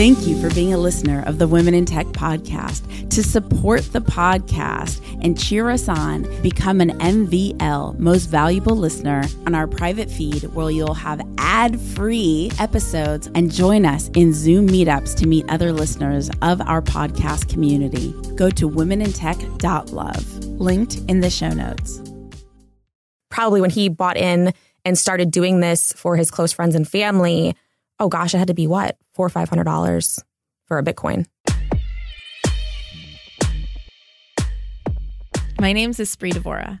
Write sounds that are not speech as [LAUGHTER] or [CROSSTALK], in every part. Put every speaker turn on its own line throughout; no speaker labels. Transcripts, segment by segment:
Thank you for being a listener of the Women in Tech podcast. To support the podcast and cheer us on, become an MVL, most valuable listener, on our private feed where you'll have ad free episodes and join us in Zoom meetups to meet other listeners of our podcast community. Go to womenintech.love, linked in the show notes.
Probably when he bought in and started doing this for his close friends and family, oh gosh, it had to be what, four or five hundred dollars for a Bitcoin.
My name's Espree Devora,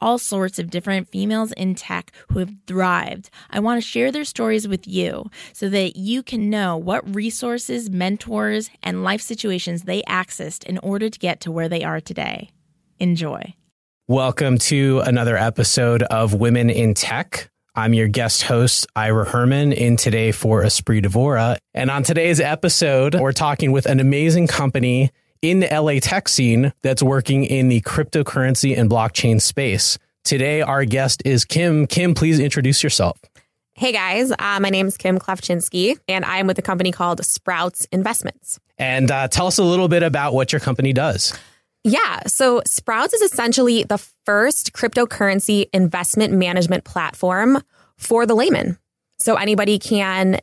all sorts of different females in tech who have thrived. I want to share their stories with you so that you can know what resources, mentors, and life situations they accessed in order to get to where they are today. Enjoy.
Welcome to another episode of Women in Tech. I'm your guest host, Ira Herman, in today for Espree Devora. And on today's episode, we're talking with an amazing company in the LA tech scene that's working in the cryptocurrency and blockchain space. Today, our guest is Kim. Kim, please introduce yourself.
Hey guys, uh, my name is Kim Klafczynski, and I'm with a company called Sprouts Investments.
And uh, tell us a little bit about what your company does.
Yeah, so Sprouts is essentially the first cryptocurrency investment management platform for the layman. So anybody can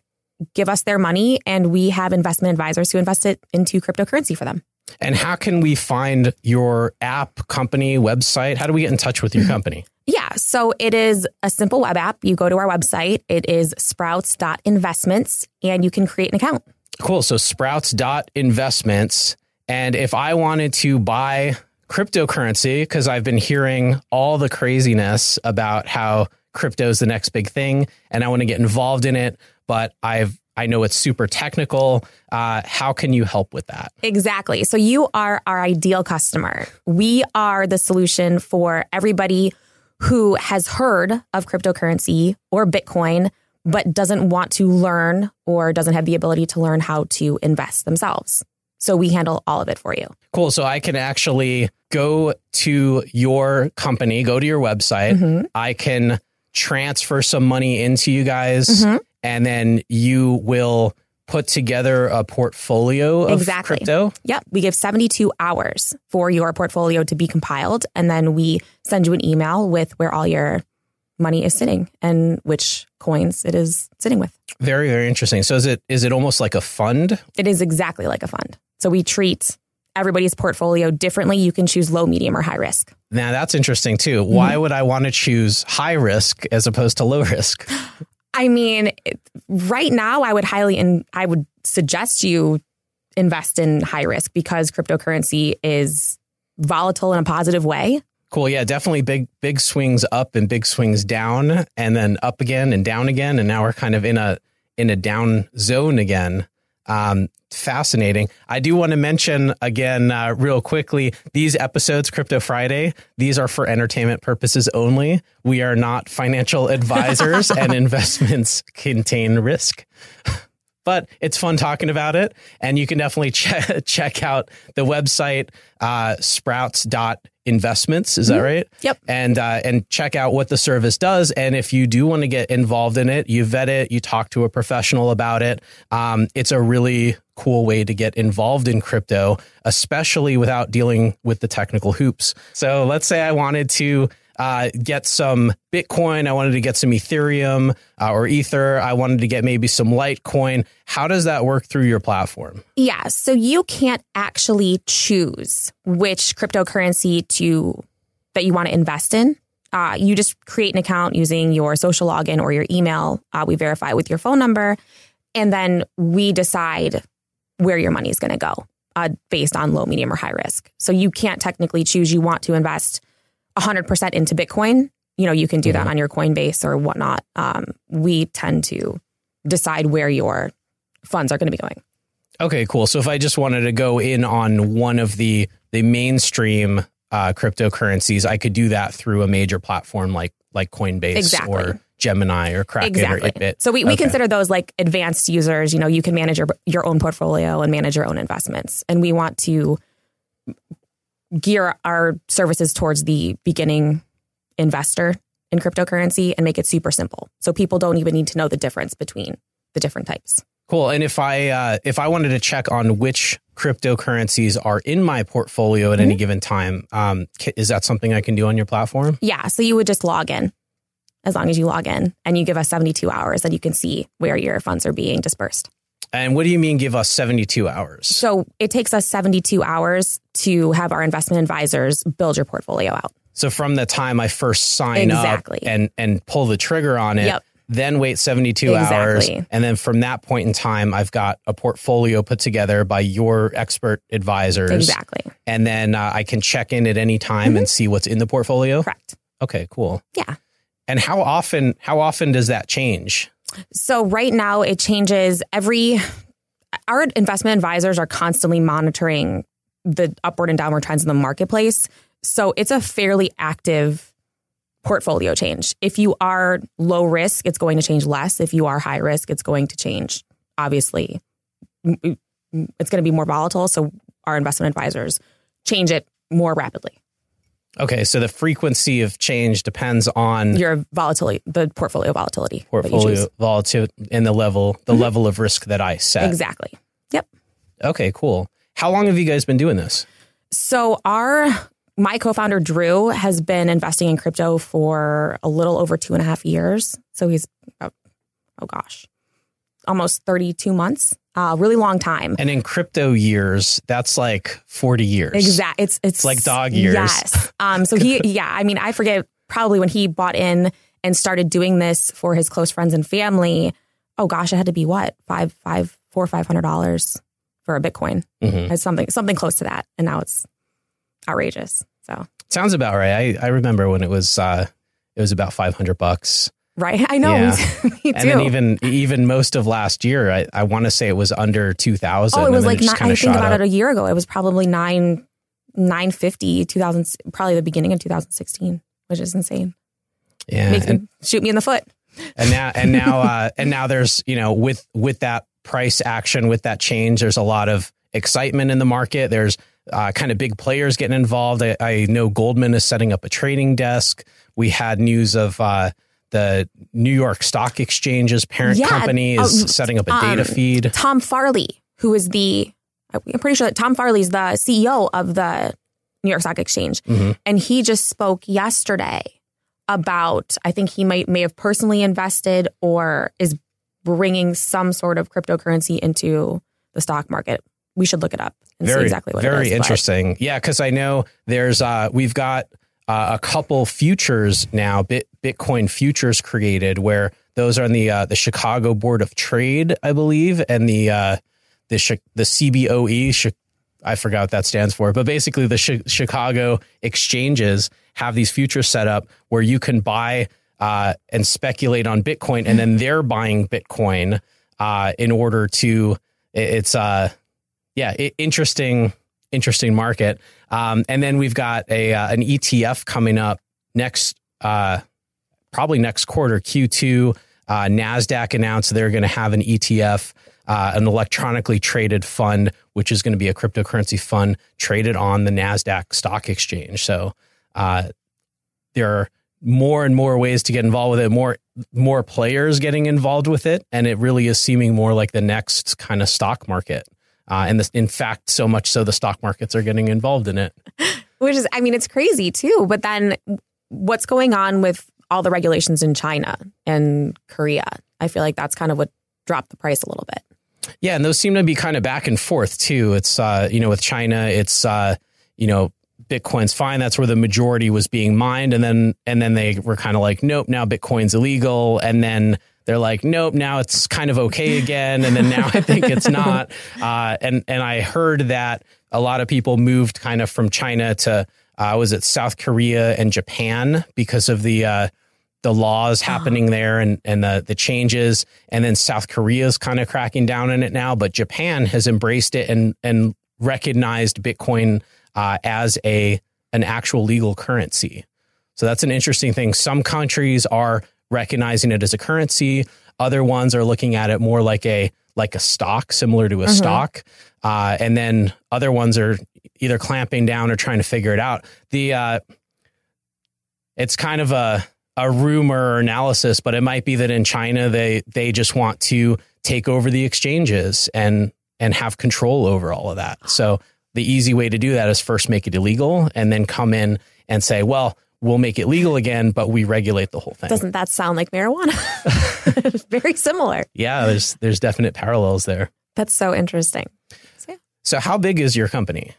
give us their money, and we have investment advisors who invest it into cryptocurrency for them.
And how can we find your app, company, website? How do we get in touch with your company?
Yeah, so it is a simple web app. You go to our website, it is sprouts.investments, and you can create an account.
Cool. So sprouts.investments. And if I wanted to buy cryptocurrency, because I've been hearing all the craziness about how crypto is the next big thing and I want to get involved in it, but I've I know it's super technical. Uh, how can you help with that?
Exactly. So you are our ideal customer. We are the solution for everybody who has heard of cryptocurrency or Bitcoin, but doesn't want to learn or doesn't have the ability to learn how to invest themselves. So we handle all of it for you.
Cool. So I can actually go to your company, go to your website.
Mhm.
I can transfer some money into you guys,
Mhm.
and then you will put together a portfolio of
Exactly.
crypto.
Yep. We give 72 hours for your portfolio to be compiled. And then we send you an email with where all your money is sitting and which coins it is sitting with.
Very, very interesting. So is it is it almost like a fund?
It is exactly like a fund. So we treat everybody's portfolio differently. You can choose low, medium, or high risk.
Now that's interesting too.
Mm-hmm.
Why would I want to choose high risk as opposed to low risk? [GASPS]
I mean, right now, I would highly and I would suggest you invest in high risk because cryptocurrency is volatile in a positive way.
Cool. Yeah, definitely big big swings up and big swings down and then up again and down again and now we're kind of in a in a down zone again. Um fascinating. I do want to mention again uh, real quickly these episodes Crypto Friday, these are for entertainment purposes only. We are not financial [LAUGHS] advisors and investments contain risk. But it's fun talking about it, and you can definitely che- [LAUGHS] check out the website uh, sprouts.investments. Is that right?
Yep.
and uh, and check out what the service does. And if you do want to get involved in it, you vet it, you talk to a professional about it. Um, it's a really cool way to get involved in crypto, especially without dealing with the technical hoops. So let's say I wanted to uh, get some Bitcoin, I wanted to get some Ethereum uh, or Ether, I wanted to get maybe some Litecoin. How does that work through your platform?
Yeah. So you can't actually choose which cryptocurrency to that you want to invest in. Uh, you just create an account using your social login or your email. Uh, we verify with your phone number, and then we decide where your money is going to go uh, based on low, medium, or high risk. So you can't technically choose. You want to invest 100% into Bitcoin. You know, you can do that on your Coinbase or whatnot. Um, we tend to decide where your funds are going to be going.
Okay, cool. So if I just wanted to go in on one of the the mainstream uh, cryptocurrencies, I could do that through a major platform like like Coinbase
Exactly.
or Gemini or Kraken
Exactly.
or Itbit.
So we, we
Okay.
consider those like advanced users. You know, you can manage your your own portfolio and manage your own investments. And we want to gear our services towards the beginning investor in cryptocurrency and make it super simple. So people don't even need to know the difference between the different types.
Cool. And if I uh, if I wanted to check on which cryptocurrencies are in my portfolio at
Mm-hmm.
any given time, um, is that something I can do on your platform?
Yeah. So you would just log in as long as you log in and you give us 72 hours and you can see where your funds are being dispersed.
And what do you mean? Give us seventy two hours?
So it takes us 72 hours to have our investment advisors build your portfolio out.
So from the time I first sign
Exactly.
up and and pull the trigger on it,
Yep.
then wait 72 hours. And then from that point in time, I've got a portfolio put together by your expert advisors.
Exactly.
And then uh, I can check in at any time and see what's in the portfolio.
Correct.
Okay, cool.
Yeah.
And how often how often does that change?
So right now it changes every our investment advisors are constantly monitoring the upward and downward trends in the marketplace. So it's a fairly active portfolio change. If you are low risk, it's going to change less. If you are high risk, it's going to change obviously it's going to be more volatile, so our investment advisors change it more rapidly.
Okay, so the frequency of change depends on
Your volatility, the portfolio volatility.
portfolio volatility and the level the mm-hmm. level of risk that I set.
Exactly. Yep.
Okay, cool. How long have you guys been doing this?
So our my co-founder Drew has been investing in crypto for a little over two and a half years. So he's about, oh gosh, almost 32 months. A uh, really long time.
And in crypto years, that's like 40 years.
Exactly. It's it's
like dog years.
Yes. Um. So he, [LAUGHS] yeah. I mean, I forget probably when he bought in and started doing this for his close friends and family. Oh gosh, it had to be what five, five, four, five hundred dollars for a Bitcoin.
Mhm.
It's something something close to that, and now it's outrageous. So
Sounds about right. I, I remember when it was uh it was about 500 bucks.
Right, [LAUGHS] I know.
Yeah.
Me too.
And then even even most of last year, I, I want to say it was under 2000
oh, it was like nine,
kind
I think about
up.
it a year ago. It was probably nine nine fifty, 2000, probably the beginning of 2016, which is insane.
Yeah.
Makes
And,
me shoot me in the foot.
and now and now [LAUGHS] uh and now there's, you know, with with that price action, with that change, there's a lot of excitement in the market. There's uh, kind of big players getting involved. I, I know Goldman is setting up a trading desk. We had news of uh, the New York Stock Exchange's parent
Yeah,
company is
um,
setting up a data
um,
feed.
Tom Farley, who is the, I'm pretty sure that Tom Farley is the CEO of the New York Stock Exchange.
Mhm.
And he just spoke yesterday about, I think he might, may have personally invested or is bringing some sort of cryptocurrency into the stock market. We should look it up and see exactly what
very
it is. but-
interesting. Yeah, because I know there's uh, we've got uh, a couple futures now, Bit, Bitcoin futures created where those are on the uh, the Chicago Board of Trade, I believe, and the uh, the the CBOE. I forgot what that stands for, but basically the Chicago exchanges have these futures set up where you can buy uh, and speculate on Bitcoin, and then they're buying Bitcoin uh, in order to. It's uh, yeah, interesting, interesting market. Um, and then we've got a uh, an ETF coming up next, uh, probably next quarter, Q2. Uh, Nasdaq announced they're going to have an ETF, uh, an electronically traded fund, which is going to be a cryptocurrency fund traded on the Nasdaq Stock Exchange. So uh, there are more and more ways to get involved with it. More more players getting involved with it, and it really is seeming more like the next kind of stock market. Uh, and this, in fact, so much so the stock markets are getting involved in it. [LAUGHS]
Which is, I mean, it's crazy too. But then what's going on with all the regulations in China and Korea? I feel like that's kind of what dropped the price a little bit.
Yeah, and those seem to be kind of back and forth too. It's uh, you know, with China, it's uh, you know, Bitcoin's fine. That's where the majority was being mined, and then and then they were kind of like, nope, now Bitcoin's illegal, and then they're like, nope, now it's kind of okay again, and then now I think it's [LAUGHS] not. Uh, and and I heard that a lot of people moved kind of from China to uh, was it South Korea and Japan because of the uh, the laws happening there and and the the changes, and then South Korea is kind of cracking down on it now, but Japan has embraced it and and recognized Bitcoin uh, as a an actual legal currency. So that's an interesting thing. Some countries are recognizing it as a currency. Other ones are looking at it more like a like a stock, similar to a stock. Uh, and then other ones are either clamping down or trying to figure it out. The uh, it's kind of a a rumor or analysis, but it might be that in China they they just want to take over the exchanges and and have control over all of that. So the easy way to do that is first make it illegal and then come in and say, well, we'll make it legal again, but we regulate the whole thing.
Doesn't that sound like marijuana? [LAUGHS] Very similar.
yeah, there's there's definite parallels there.
That's so interesting. So, yeah.
So how big is your company?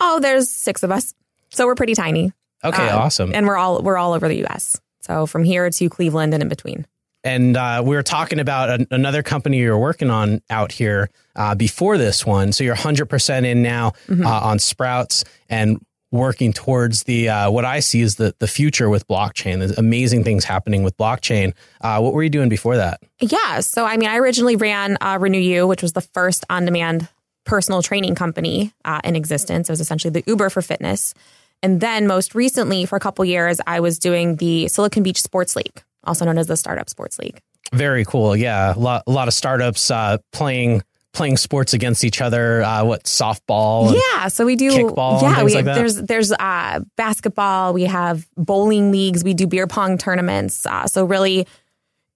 Oh, there's six of us, so we're pretty tiny.
Okay,
Um,
awesome.
And we're all we're all over the U.S. So from here to Cleveland and in between.
and uh, we were talking about an, another company you're working on out here uh, before this one. So you're 100% in now
Mm-hmm.
uh, on Sprouts and working towards the uh, what I see is the the future with blockchain. There's amazing things happening with blockchain. Uh, what were you doing before that?
Yeah. So, I mean, I originally ran uh, Renew You, which was the first on demand personal training company uh, in existence. It was essentially the Uber for fitness. And then most recently, for a couple years, I was doing the Silicon Beach Sports League, also known as the Startup Sports League.
Very cool. Yeah, a lot, a lot of startups uh, playing playing sports against each other. Uh, what softball?
Yeah, so we do.
kickball
yeah, we
like
there's there's uh, basketball. We have bowling leagues. We do beer pong tournaments. Uh, so really,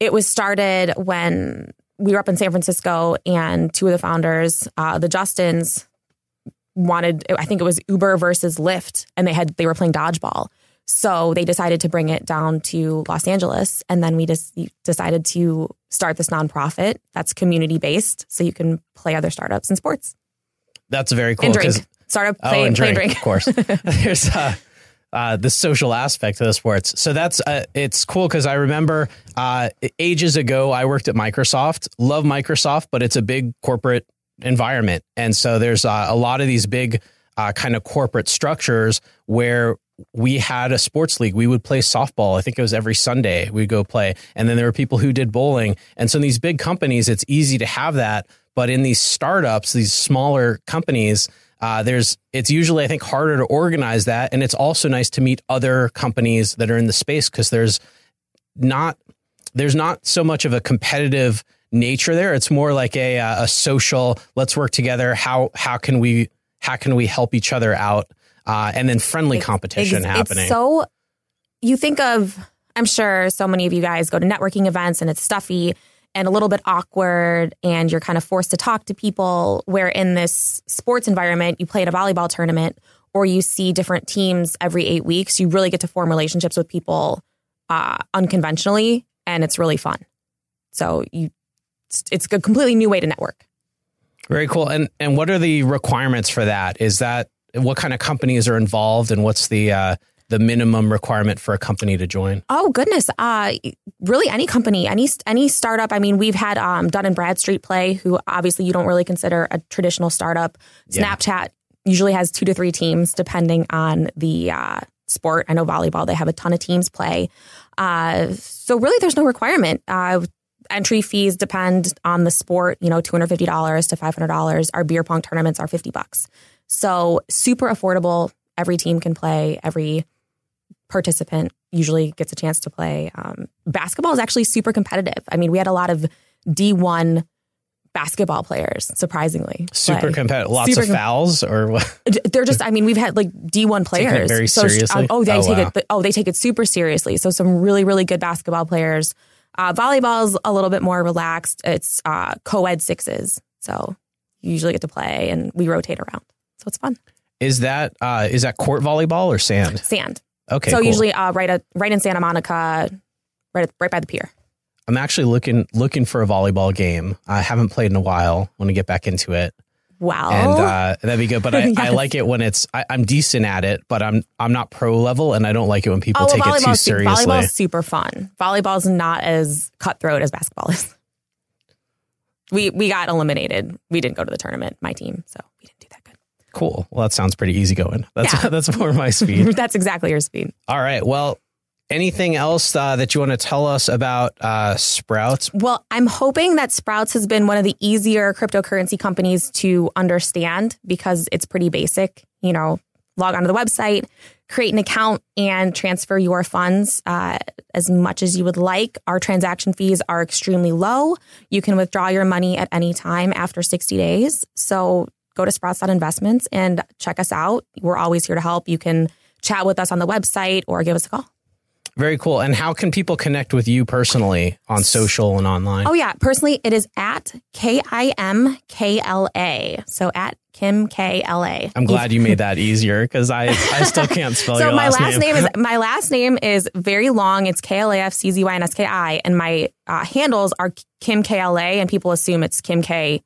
it was started when we were up in San Francisco, and two of the founders, uh, the Justins, wanted. I think it was Uber versus Lyft, and they had they were playing dodgeball. So they decided to bring it down to Los Angeles, and then we just decided to start this nonprofit that's community based, so you can play other startups and sports
That's very cool.
and drink. Startup
Oh,
play,
and
play
drink,
and drink.
of course. [LAUGHS] There's uh, uh, the social aspect of the sports. So that's uh, it's cool because I remember uh, ages ago I worked at Microsoft. Love Microsoft, but it's a big corporate environment, and so there's uh, a lot of these big uh, kind of corporate structures where we had a sports league. We would play softball. I think it was every Sunday we'd go play. And then there were people who did bowling. And so in these big companies, it's easy to have that. But in these startups, these smaller companies, uh, there's it's usually I think harder to organize that, and it's also nice to meet other companies that are in the space because there's not there's not so much of a competitive nature there. It's more like a uh, a social. Let's work together. How how can we how can we help each other out? Uh, and then friendly competition
Ex-
happening.
It's so you think of I'm sure so many of you guys go to networking events and it's stuffy and a little bit awkward and you're kind of forced to talk to people where in this sports environment you play at a volleyball tournament or you see different teams every 8 weeks you really get to form relationships with people uh, unconventionally and it's really fun. So you it's, it's a completely new way to network.
Very cool. And and what are the requirements for that? Is that what kind of companies are involved, and what's the uh, the minimum requirement for a company to join?
Oh goodness, uh, really any company, any any startup. I mean, we've had um, Dun and Bradstreet play, who obviously you don't really consider a traditional startup.
Yeah.
Snapchat usually has two to three teams depending on the uh, sport. I know volleyball; they have a ton of teams play. Uh, so really, there's no requirement. Uh, entry fees depend on the sport. You know, two hundred fifty dollars to five hundred dollars. Our beer pong tournaments are fifty bucks. So super affordable. Every team can play. Every participant usually gets a chance to play. Um, basketball is actually super competitive. I mean, we had a lot of D1 basketball players, surprisingly.
Super competitive. Lots
Super
of
com-
fouls, or what?
They're just, I mean, we've had like D1
Taking it
players.
very
So,
seriously?
um, oh, they
Oh,
take
wow.
it. Oh, they take it super seriously. So some really, really good basketball players. Uh, volleyball's a little bit more relaxed. It's uh, co-ed sixes, so you usually get to play, and we rotate around. So it's fun.
Is that uh, is that court volleyball or sand?
Sand.
Okay,
so
cool.
usually uh, right at right in Santa Monica, right at, right by the pier.
I'm actually looking looking for a volleyball game. I haven't played in a while. Want to get back into it,
Wow.
and uh, that'd be good. But I, [LAUGHS] I like it when it's I, I'm decent at it, but I'm I'm not pro level, and I don't like it when people
oh, well,
take it too seriously.
volleyball's super fun. Volleyball's not as cutthroat as basketball is. [LAUGHS] We we got eliminated. We didn't go to the tournament, my team, so we didn't do.
Cool. Well, that sounds pretty easy going. That's
Yeah. [LAUGHS]
that's more my [LAUGHS] speed.
That's exactly your speed.
All right. Well, Anything else uh, that you want to tell us about uh, Sprouts?
Well, I'm hoping that Sprouts has been one of the easier cryptocurrency companies to understand because it's pretty basic. You know, log onto the website, create an account, and transfer your funds uh, as much as you would like. Our transaction fees are extremely low. You can withdraw your money at any time after 60 days. So go to sprouts.investments and check us out. We're always here to help. You can chat with us on the website or give us a call.
Very cool. And how can people connect with you personally on social and online?
Oh, yeah. Personally, it is at K I M K L A. So at Kim K L A.
I'm glad you made that easier because I, I still can't spell [LAUGHS]
so
your
my
last,
last name. is [LAUGHS] my last name is very long. It's K L A F C Z Y N S K I, and my uh, handles are Kim K L A, and people assume it's Kim K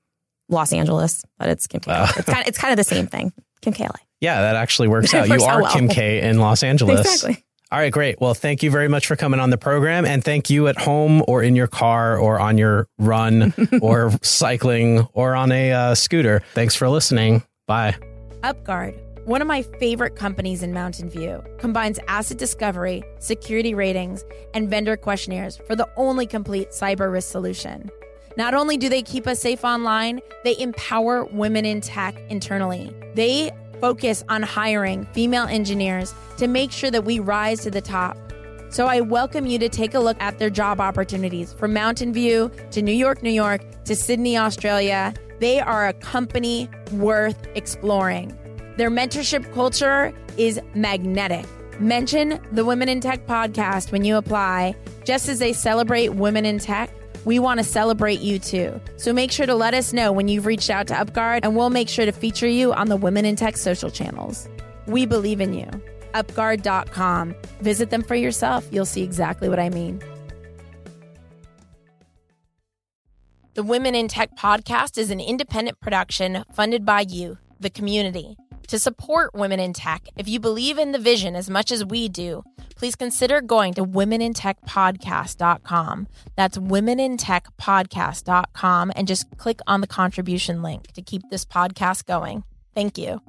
Los Angeles, but it's Kim K.
Wow.
It's kind of it's kind of the same thing. Kim K L A.
yeah, that actually works [LAUGHS] out.
Works
you
out
are
well.
Kim K in Los Angeles.
Exactly.
All right, great. Well, thank you very much for coming on the program. And thank you at home or in your car or on your run [LAUGHS] or cycling or on a uh, scooter. Thanks for listening. Bye.
UpGuard, one of my favorite companies in Mountain View, combines asset discovery, security ratings, and vendor questionnaires for the only complete cyber risk solution. Not only do they keep us safe online, they empower women in tech internally. They focus on hiring female engineers to make sure that we rise to the top. So I welcome you to take a look at their job opportunities from Mountain View to New York, New York to Sydney, Australia. They are a company worth exploring. Their mentorship culture is magnetic. Mention the Women in Tech podcast when you apply. Just as they celebrate women in tech, we want to celebrate you too. So make sure to let us know when you've reached out to UpGuard, and we'll make sure to feature you on the Women in Tech social channels. We believe in you. UpGuard.com. Visit them for yourself. You'll see exactly what I mean. The Women in Tech podcast is an independent production funded by you, the community. To support women in tech, if you believe in the vision as much as we do, please consider going to womenintechpodcast.com. That's womenintechpodcast.com and just click on the contribution link to keep this podcast going. Thank you.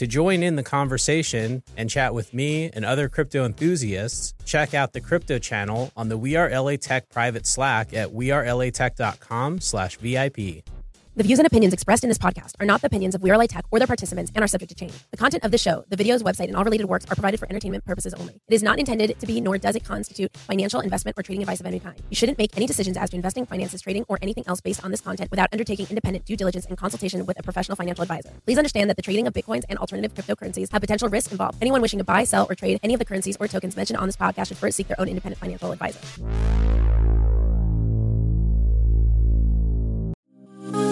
To join in the conversation and chat with me and other crypto enthusiasts, check out the crypto channel on the We Are LA Tech private Slack at wearelatech.com slash VIP.
The views and opinions expressed in this podcast are not the opinions of We Are LA Tech or their participants and are subject to change. The content of this show, the videos, website, and all related works are provided for entertainment purposes only. It is not intended to be, nor does it constitute financial investment or trading advice of any kind. You shouldn't make any decisions as to investing, finances, trading, or anything else based on this content without undertaking independent due diligence and consultation with a professional financial advisor. Please understand that the trading of bitcoins and alternative cryptocurrencies have potential risks involved. Anyone wishing to buy, sell, or trade any of the currencies or tokens mentioned on this podcast should first seek their own independent financial advisor.